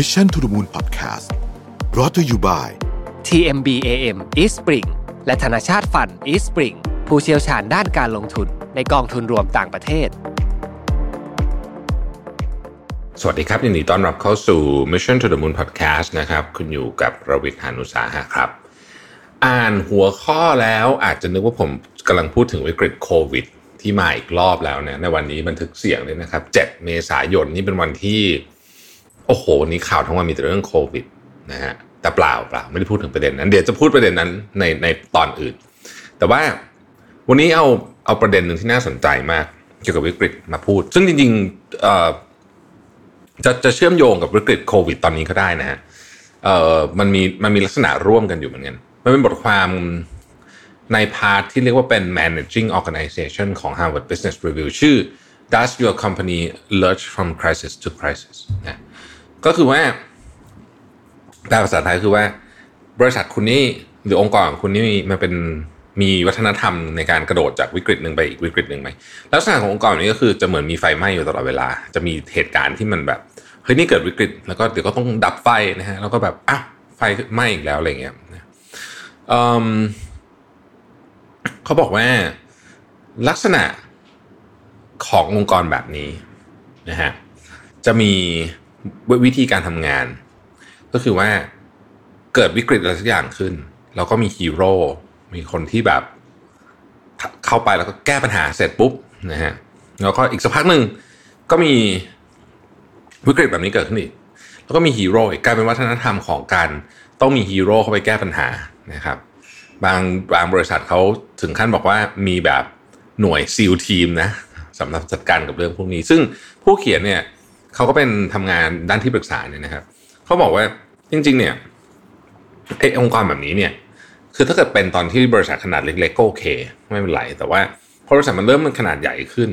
Mission to the Moon Podcast brought to you by TMBAM East Spring และธนาชาติฟัน East Spring ผู้เชี่ยวชาญด้านการลงทุนในกองทุนรวมต่างประเทศ สวัสดีครับยินดีต้อนรับเข้าสู่ Mission to the Moon Podcast นะครับ คุณอยู่กับระวิทย์หานุสาหะครับ อ่านหัวข้อแล้วอาจจะนึกว่าผมกำลังพูดถึงวิกฤตโควิดที่มาอีกรอบแล้วเนี่ยในวันนี้บันทึกเสียงเลยนะครับ 7 เมษายนนี่เป็นวันที่ โอ้โหวันนี้ข่าวทั้งวันมีแต่เรื่องโควิดนะฮะแต่เปล่าเปล่าไม่ได้พูดถึงประเด็นนั้น เดี๋ยวจะพูดประเด็นนั้นในในตอนอื่น แต่ว่าวันนี้เอาเอาประเด็นหนึ่งที่น่าสนใจมาก เกี่ยวกับวิกฤตมาพูด ซึ่งจริงๆเอ่อจะจะเชื่อมโยงกับวิกฤตโควิดตอนนี้ก็ได้นะฮะเอ่อมันมีมันมีลักษณะร่วมกันอยู่เหมือนกัน มันเป็นบทความใน part ที่เรียกว่าเป็น managing organization ของ Harvard Business Review ชื่อ Does your company lurch from crisis to crisis นะ ก็คือว่าแปลภาษาไทยคือว่า บริษัทคุณนี่หรือองค์กรของคุณนี่มันเป็นมีวัฒนธรรมในการกระโดดจากวิกฤตหนึ่งไปอีกวิกฤตหนึ่งไหมลักษณะขององค์กรนี้ก็คือจะเหมือนมีไฟไหม้อยู่ตลอดเวลา จะมีเหตุการณ์ที่มันแบบเฮ้ยนี่เกิดวิกฤต แล้วก็เดี๋ยวก็ต้องดับไฟนะฮะแล้วก็แบบอะไฟไหม้อีกแล้วอะไรเงี้ยเขาบอกว่าลักษณะขององค์กรแบบนี้นะฮะจะมี วิธีการทำงาน ก็คือว่าเกิดวิกฤตอะไรสักอย่างขึ้น แล้วก็มีฮีโร่มีคนที่แบบ เข้าไปแล้วก็แก้ปัญหาเสร็จปุ๊บนะฮะแล้วก็อีกสักพักหนึ่งก็มีวิกฤตแบบนี้เกิดขึ้นอีกแล้วก็มีฮีโร่กลายเป็นวัฒนธรรมของการต้องมีฮีโร่เข้าไปแก้ปัญหานะครับบางบางบริษัทเขาถึงขั้นบอกว่ามีแบบหน่วยซีลทีมนะสำหรับจัดการกับเรื่องพวกนี้ ซึ่งผู้เขียนเนี่ย เขาก็เป็นทำงานด้านที่ปรึกษาเนี่ยนะครับเขาบอกว่าจริง ๆ เนี่ยไอองค์กรแบบนี้เนี่ย คือถ้าเกิดเป็นตอนที่บริษัทขนาดเล็กๆก็โอเค ไม่เป็นไร แต่ว่าพอบริษัทมันเริ่มมันขนาดใหญ่ขึ้น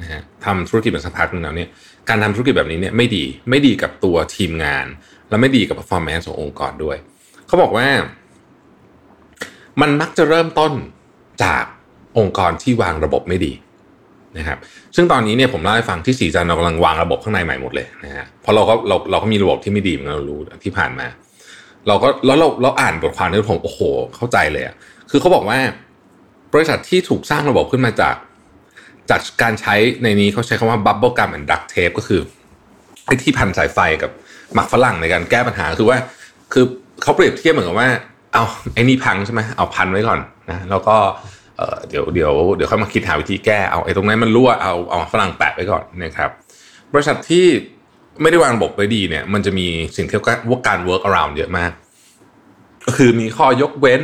นะฮะทำธุรกิจเป็นสักพักนึงแล้วเนี่ยการทำธุรกิจแบบนี้เนี่ยไม่ดีไม่ดีกับตัวทีมงาน และไม่ดีกับ performance ขององค์กรด้วย เขาบอกว่า มันมักจะเริ่มต้นจากองค์กรที่วางระบบไม่ดี นะครับซึ่งตอนนี้เนี่ยผมเล่าให้ฟังที่สีจันเรากำลังวางระบบข้างในใหม่หมดเลยนะฮะเพราะเราก็เราเราก็มีระบบที่ไม่ดีเหมือนเรารู้ที่ผ่านมา เราก็แล้วเราเราอ่านบทความนี้ผมโอ้โห เข้าใจเลยอะคือเขาบอกว่า บริษัทที่ถูกสร้างระบบขึ้นมาจากจากการใช้ในนี้เขาใช้คำว่า bubble gum and duct tape ก็คือไอ้ที่พันสายไฟกับหมักฝรั่งในการแก้ปัญหาคือว่า คือเขาเปรียบเทียบเหมือนกับว่า เอาไอ้นี่พังใช่ไหมเอาพันไว้ก่อนนะแล้วก็ เดี๋ยวเดี๋ยวเดี๋ยวค่อยมาคิดหาวิธีแก้เอาไอ้ตรงนั้นมันรั่วเอาเอาฝรั่งแปะไว้ก่อนนะครับบริษัทที่ไม่ได้วางระบบไว้ดีเนี่ย มันจะมีสิ่งที่ว่าการ work around เยอะมาก ก็คือมีข้อยกเว้น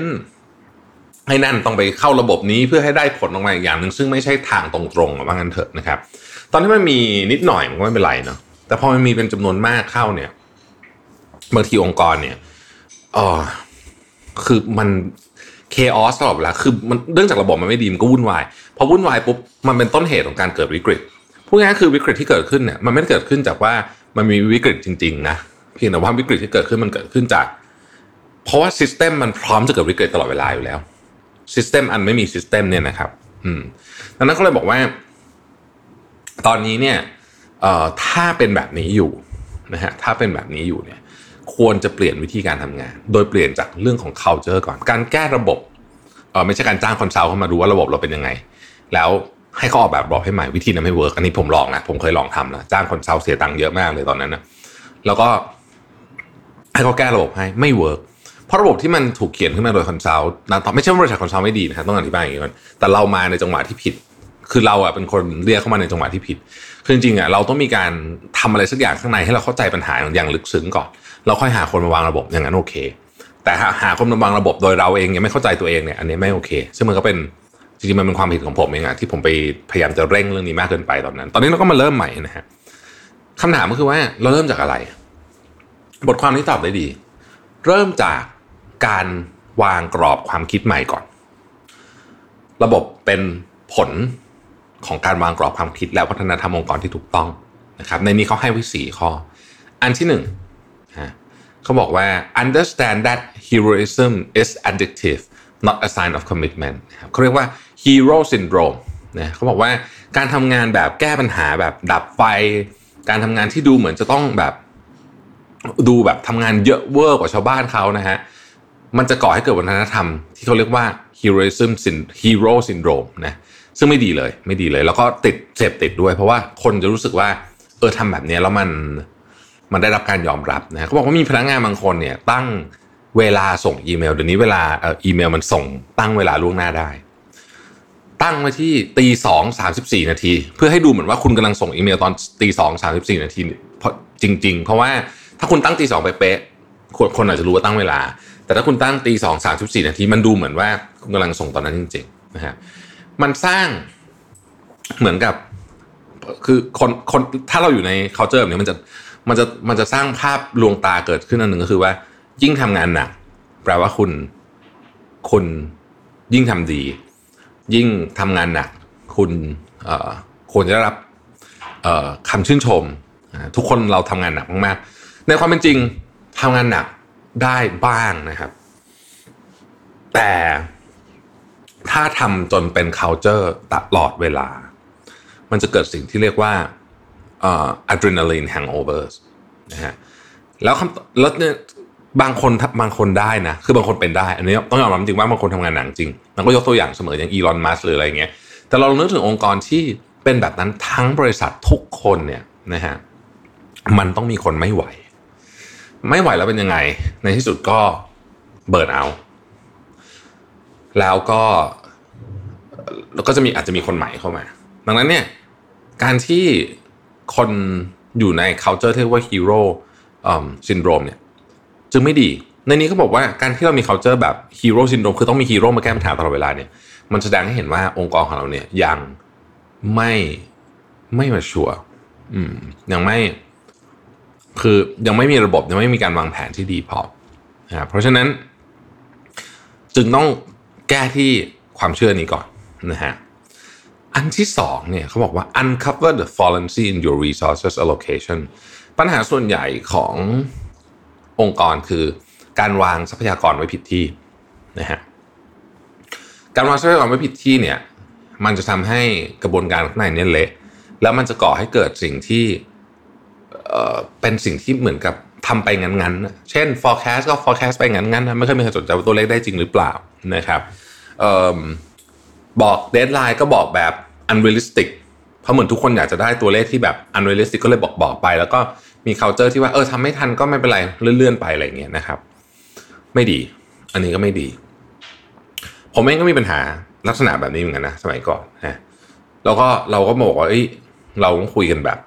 ให้นั่นต้องไปเข้าระบบนี้เพื่อให้ได้ผลออกมาอีกอย่างหนึ่งซึ่งไม่ใช่ทางตรงๆว่างั้นเถอะนะครับ ตอนที่มันมีนิดหน่อยมันก็ไม่เป็นไรเนาะแต่พอมันมีเป็นจำนวนมากเข้าเนี่ยบางทีองค์กรเนี่ยอ๋อคือมัน เคออสตลอดเวลาคือมันเรื่องจากระบบมันไม่ดีมันก็วุ่นวายพอวุ่นวายปุ๊บมันเป็นต้นเหตุของการเกิดวิกฤตพูดง่ายๆคือวิกฤตที่เกิดขึ้นเนี่ยมันไม่ได้เกิดขึ้นจากว่ามันมีวิกฤตจริงๆนะเพียงแต่ว่าวิกฤตที่เกิดขึ้นมันเกิดขึ้นจาก เพราะว่า system มันพร้อมจะเกิดวิกฤตตลอดเวลาอยู่แล้ว system อันไม่มี system เนี่ยนะครับ อืมดังนั้นเขาเลยบอกว่า ตอนนี้เนี่ยเอ่อถ้าเป็นแบบนี้อยู่นะฮะถ้าเป็นแบบนี้อยู่เนี่ย ควรจะเปลี่ยนวิธีการทำงาน โดยเปลี่ยนจากเรื่องของ culture ก่อน การแก้ระบบเออไม่ใช่การจ้าง consult เข้ามาดูว่าระบบเราเป็นยังไง แล้วให้เขาออกแบบระบบให้ใหม่วิธีนั้นไม่ work อันนี้ผมลองนะผมเคยลองทำนะจ้าง consult เสียตังค์เยอะมากเลยตอนนั้นนะแล้วก็ให้เขาแก้ระบบให้ไม่ work เพราะระบบที่มันถูกเขียนขึ้นมาโดย consult นะไม่ใช่ว่าบริษัท consult ไม่ดีนะครับต้องอธิบายอย่างนี้ก่อนแต่เรามาในจังหวะที่ผิด คือเราอะเป็นคนเรียกเข้ามาในจังหวะที่ผิดคือจริงๆอะเราต้องมีการทำอะไรสักอย่างข้างในให้เราเข้าใจปัญหาอย่างลึกซึ้งก่อน เราค่อยหาคนมาวางระบบอย่างนั้นโอเค แต่หาคนมาวางระบบโดยเราเองยังไม่เข้าใจตัวเองเนี่ยอันนี้ไม่โอเค ซึ่งมันก็เป็นจริงๆมันเป็นความผิดของผมเองอะที่ผมไปพยายามจะเร่งเรื่องนี้มากเกินไปตอนนั้น ตอนนี้เราก็มาเริ่มใหม่นะฮะคำถามก็คือว่าเราเริ่มจากอะไร บทความนี้ตอบได้ดี เริ่มจากการวางกรอบความคิดใหม่ก่อน ระบบเป็นผลของการวางกรอบความคิดและวัฒนธรรมองค์กรที่ถูกต้องนะครับในนี้เขาให้ไว้สี่ข้อ อันที่หนึ่ง เขาบอกว่า understand that heroism is addictive not a sign of commitment เขาเรียกว่า hero syndrome นะเขาบอกว่าการทำงานแบบแก้ปัญหาแบบดับไฟ การทำงานที่ดูเหมือนจะต้องแบบดูแบบทำงานเยอะเวอร์กว่าชาวบ้านเขานะฮะมันจะก่อให้เกิดวัฒนธรรมที่เขาเรียกว่า heroism hero syndrome นะซึ่งไม่ดีเลยไม่ดีเลย แล้วก็ติดเสพติดด้วย เพราะว่าคนจะรู้สึกว่าเออทำแบบนี้แล้วมัน มันได้รับการยอมรับนะเขาบอกว่ามีพนักงานบางคนเนี่ยตั้งเวลาส่งอีเมลเดี๋ยวนี้เวลาอีเมลมันส่งตั้งเวลาล่วงหน้าได้ ตั้งไว้ที่ตีสองสามสิบสี่นาที เพื่อให้ดูเหมือนว่าคุณกำลังส่งอีเมลตอนตีสองสามสิบสี่นาทีเพราะจริง ๆ เพราะว่าถ้าคุณตั้งตีสองไปเป๊ะคนอาจจะรู้ว่าตั้งเวลา แต่ถ้าคุณตั้งตีสองสามสิบสี่นาทีมันดูเหมือนว่าคุณกำลังส่งตอนนั้นจริงๆนะฮะมันสร้างเหมือนกับคือคนคนถ้าเราอยู่ใน culture แบบนี้มันจะ มันจะมันจะสร้างภาพลวงตาเกิดขึ้นอันหนึ่งก็คือว่า ยิ่งทำงานหนักแปลว่าคุณคุณยิ่งทำดี ยิ่งทำงานหนัก คุณควรจะได้รับคำชื่นชม ทุกคนเราทำงานหนักมากๆ ในความเป็นจริงทำงานหนักได้บ้างนะครับ แต่ถ้าทำจนเป็น culture ตลอดเวลา มันจะเกิดสิ่งที่เรียกว่า adrenaline hangover นะฮะแล้วคำแล้วเนี่ยบางคนบางคนได้นะ คือบางคนเป็นได้ อันนี้ต้องยอมรับจริงว่าบางคนทำงานหนักจริงมันก็ยกตัวอย่างเสมออย่างอีลอนมัสก์หรืออะไรเงี้ยแต่เราลองนึกถึงองค์กรที่เป็นแบบนั้นทั้งบริษัททุกคนเนี่ยนะฮะมันต้องมีคนไม่ไหว ไม่ไหวแล้วเป็นยังไง ในที่สุดก็ burn out แล้วก็แล้วก็จะมีอาจจะมีคนใหม่เข้ามา ดังนั้นเนี่ยการที่ คนอยู่ใน culture ที่เรียกว่า hero syndrome เนี่ยจึงไม่ดี ในนี้เขาบอกว่าการที่เรามี culture แบบ hero syndrome คือต้องมีฮีโร่มาแก้ปัญหาตลอดเวลาเนี่ยมันแสดงให้เห็นว่าองค์กรของเราเนี่ยยังไม่ไม่มาชัวร์ยังไม่ คือยังไม่มีระบบยังไม่มีการวางแผนที่ดีพอนะเพราะฉะนั้น จึงต้องแก้ที่ความเชื่อนี้ก่อนนะฮะ อันที่สองเนี่ยเขาบอกว่า uncover the fallacy in your resources allocation ปัญหาส่วนใหญ่ขององค์กรคือการวางทรัพยากรไว้ผิดที่นะฮะการวางทรัพยากรไว้ผิดที่เนี่ยมันจะทำให้กระบวนการข้างในเนี่ยเละแล้วมันจะก่อให้เกิดสิ่งที่เอ่อเป็นสิ่งที่เหมือนกับทำไปงั้นๆ เช่น forecast ก็ forecast ไปงั้นๆนไม่เคยมีใครสนใจว่าตัวเลขได้จริงหรือเปล่านะครับ บอกเดทไลน์ก็บอกแบบ unrealistic เพราะเหมือนทุกคนอยากจะได้ตัวเลขที่แบบ unrealistic ก็เลยบอกบอกไป แล้วก็มี culture ที่ว่าเออทำไม่ทันก็ไม่เป็นไรเลื่อนๆไปอะไรเงี้ยนะครับ ไม่ดี อันนี้ก็ไม่ดี ผมเองก็มีปัญหาลักษณะแบบนี้เหมือนกันนะสมัยก่อนนะแล้วก็เราก็บอกว่าเอ้ยเราต้องคุยกันแบบ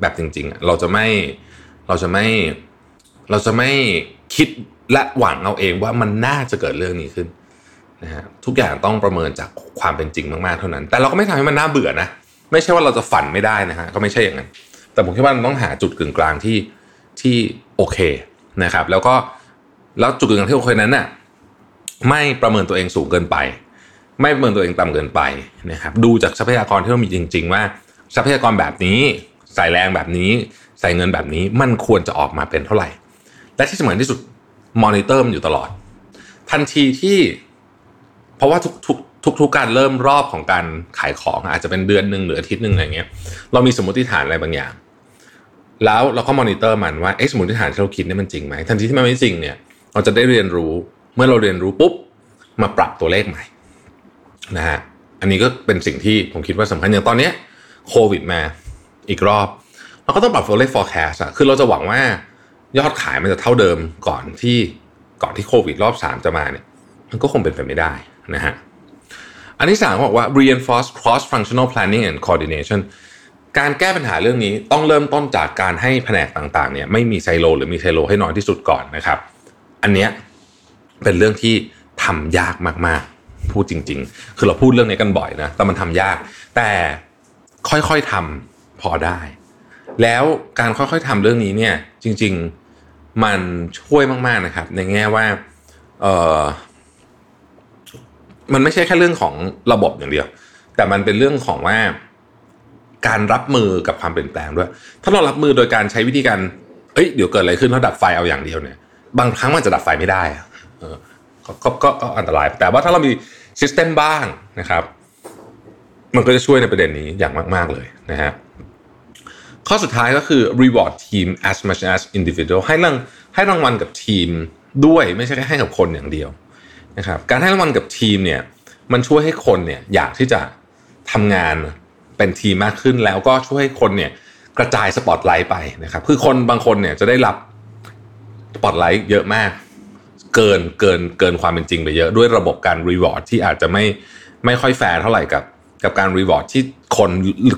แบบจริงๆเราจะไม่เราจะไม่เราจะไม่คิดและหวังเอาเองว่ามันน่าจะเกิดเรื่องนี้ขึ้น นะฮะทุกอย่างต้องประเมินจากความเป็นจริงมากๆเท่านั้น แต่เราก็ไม่ทำให้มันน่าเบื่อนะไม่ใช่ว่าเราจะฝันไม่ได้นะฮะก็ไม่ใช่อย่างนั้น แต่ผมคิดว่าต้องหาจุดกึ่งกลางที่ที่โอเคนะครับ แล้วก็แล้วจุดกึ่งกลางที่โอเคนั้นน่ะไม่ประเมินตัวเองสูงเกินไป ไม่ประเมินตัวเองต่ำเกินไปนะครับ ดูจากทรัพยากรที่เรามีจริง ๆ ว่าทรัพยากรแบบนี้ใส่แรงแบบนี้ ใส่เงินแบบนี้ มันควรจะออกมาเป็นเท่าไหร่ และที่สำคัญที่สุดมอนิเตอร์มันอยู่ตลอด ทันทีที่ เพราะว่าทุกทุกทุกทุกการเริ่มรอบของการขายของอาจจะเป็นเดือนหนึ่งหรืออาทิตย์หนึ่งอะไรเงี้ยเรามีสมมติฐานอะไรบางอย่าง แล้วเราก็มอนิเตอร์มันว่าเอ๊ะสมมติฐานที่เราคิดนี่มันจริงไหมทันทีที่มันไม่จริงเนี่ย เราจะได้เรียนรู้เมื่อเราเรียนรู้ปุ๊บมาปรับตัวเลขใหม่นะฮะอันนี้ก็เป็นสิ่งที่ผมคิดว่าสำคัญอย่างตอนนี้โควิดมาอีกรอบเราก็ต้องปรับตัวเลข forecast อะคือเราจะหวังว่ายอดขายมันจะเท่าเดิมก่อนที่ก่อนที่โควิดรอบ 3 จะมาเนี่ย มันก็คงเป็นไปไม่ได้ นะฮะอันที่สามบอกว่า reinforce cross functional planning and coordination การแก้ปัญหาเรื่องนี้ต้องเริ่มต้นจากการให้แผนกต่างๆเนี่ยไม่มีไซโลหรือมีไซโลให้น้อยที่สุดก่อนนะครับ อันเนี้ยเป็นเรื่องที่ทำยากมากๆ พูดจริง ๆ คือเราพูดเรื่องนี้กันบ่อยนะ แต่มันทำยาก แต่ค่อยๆทำพอได้ แล้วการค่อยๆทำเรื่องนี้เนี่ยจริง ๆ มันช่วยมากๆนะครับ ในแง่ว่าเออ มันไม่ใช่แค่เรื่องของระบบอย่างเดียว แต่มันเป็นเรื่องของว่าการรับมือกับความเปลี่ยนแปลงด้วย ถ้าเรารับมือโดยการใช้วิธีการเอ้ยเดี๋ยวเกิดอะไรขึ้นแล้วดับไฟเอาอย่างเดียวเนี่ย บางครั้งมันจะดับไฟไม่ได้เออก็ก็ก็อันตราย แต่ว่าถ้าเรามีซิสเต็มบ้างนะครับ มันก็จะช่วยในประเด็นนี้อย่างมาก ๆ เลยนะฮะข้อสุดท้ายก็คือ reward team as much as individual ให้รางให้รางวัลกับทีมด้วยไม่ใช่แค่ให้กับคนอย่างเดียว นะครับการให้รางวัลกับทีมเนี่ยมันช่วยให้คนเนี่ยอยากที่จะทำงานเป็นทีมมากขึ้นแล้วก็ช่วยให้คนเนี่ยกระจายสปอตไลท์ไปนะครับคือคนบางคนเนี่ยจะได้รับสปอตไลท์เยอะมาก เกินเกินเกินความเป็นจริงไปเยอะด้วยระบบการ reward ที่อาจจะไม่ไม่ค่อยแฟร์เท่าไหร่กับกับการ reward ที่คน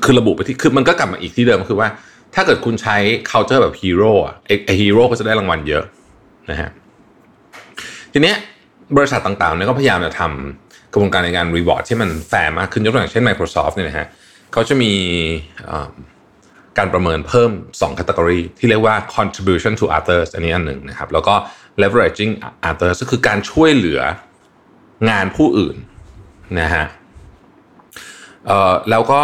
คือระบุไปที่คือมันก็กลับมาอีกที่เดิมคือว่า ถ้าเกิดคุณใช้ culture แบบฮีโร่อะไอ้ฮีโร่ก็จะได้รางวัลเยอะนะฮะทีเนี้ย บริษัทต่างๆเนี่ยก็พยายามจะทำกระบวนการในการ reward ที่มันแฟร์มากขึ้นยกตัวอย่างเช่น Microsoft เนี่ยนะฮะเขาจะมีการประเมินเพิ่ม 2 category ที่เรียกว่า contribution to others อันนี้อันหนึ่งนะครับ แล้วก็ leveraging others ก็คือการช่วยเหลืองานผู้อื่นนะฮะแล้วก็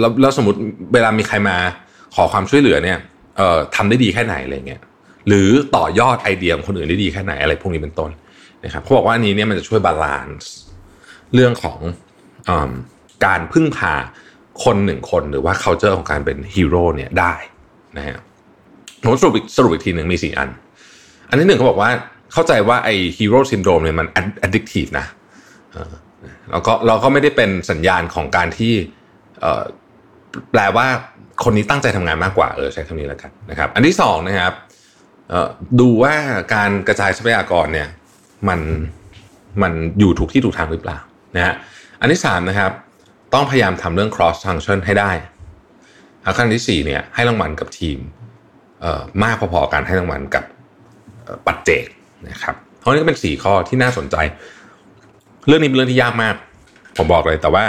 แล้วแล้วสมมติเวลามีใครมาขอความช่วยเหลือเนี่ยทำได้ดีแค่ไหนอะไรเงี้ยหรือต่อยอดไอเดียของคนอื่นได้ดีแค่ไหนอะไรพวกนี้เป็นต้น นะครับเขาบอกว่าอันนี้เนี่ยมันจะช่วย balance เรื่องของอการพึ่งพาคนหนึ่งคนหรือว่า culture ของการเป็นฮีโร่เนี่ยได้นะฮะผมสรุปสรุปอีกทีหนึ่งมีสี่อัน อันที่หนึ่งเขาบอกว่าเข้าใจว่าไอ้ hero syndrome เนี่ยมัน addictive นะแล้วก็เราก็ไม่ได้เป็นสัญญาณของการที่แปลว่าคนนี้ตั้งใจทำงานมากกว่าเออใช้คำนี้แล้วกันนะครับ อันที่สองนะครับดูว่าการกระจายทรัพยากรเนี่ย มันมันอยู่ถูกที่ถูกทางหรือเปล่านะฮะอันที่สามนะครับต้องพยายามทำเรื่อง cross function ให้ได้ขั้นที่สี่เนี่ยให้รางวัลกับทีมมากพอๆกันให้รางวัลกับปัจเจกนะครับเพราะนี่ก็เป็นสี่ข้อที่น่าสนใจ เรื่องนี้เป็นเรื่องที่ยากมาก ผมบอกเลยแต่ว่า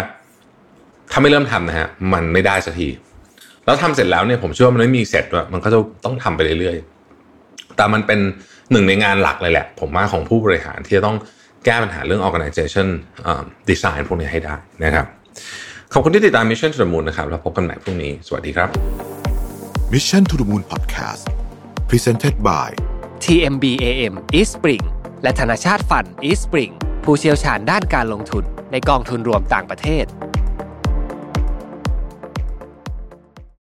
ถ้าไม่เริ่มทำนะฮะมันไม่ได้สักทีแล้วทำเสร็จแล้วเนี่ยผมเชื่อว่ามันไม่มีเสร็จด้วยมันก็จะต้องทำไปเรื่อยๆแต่มันเป็น หนึ่งในงานหลักเลยแหละ ผมว่าของผู้บริหารที่จะต้องแก้ปัญหาเรื่อง organization design พวกนี้ให้ได้นะครับขอบคุณที่ติดตาม Mission to the Moon นะครับแล้วพบกันใหม่พรุ่งนี้ สวัสดีครับ Mission to the Moon Podcast Presented by TMBAM East Spring และธนาชาติฟัน East Spring ผู้เชี่ยวชาญด้านการลงทุนในกองทุนรวมต่างประเทศ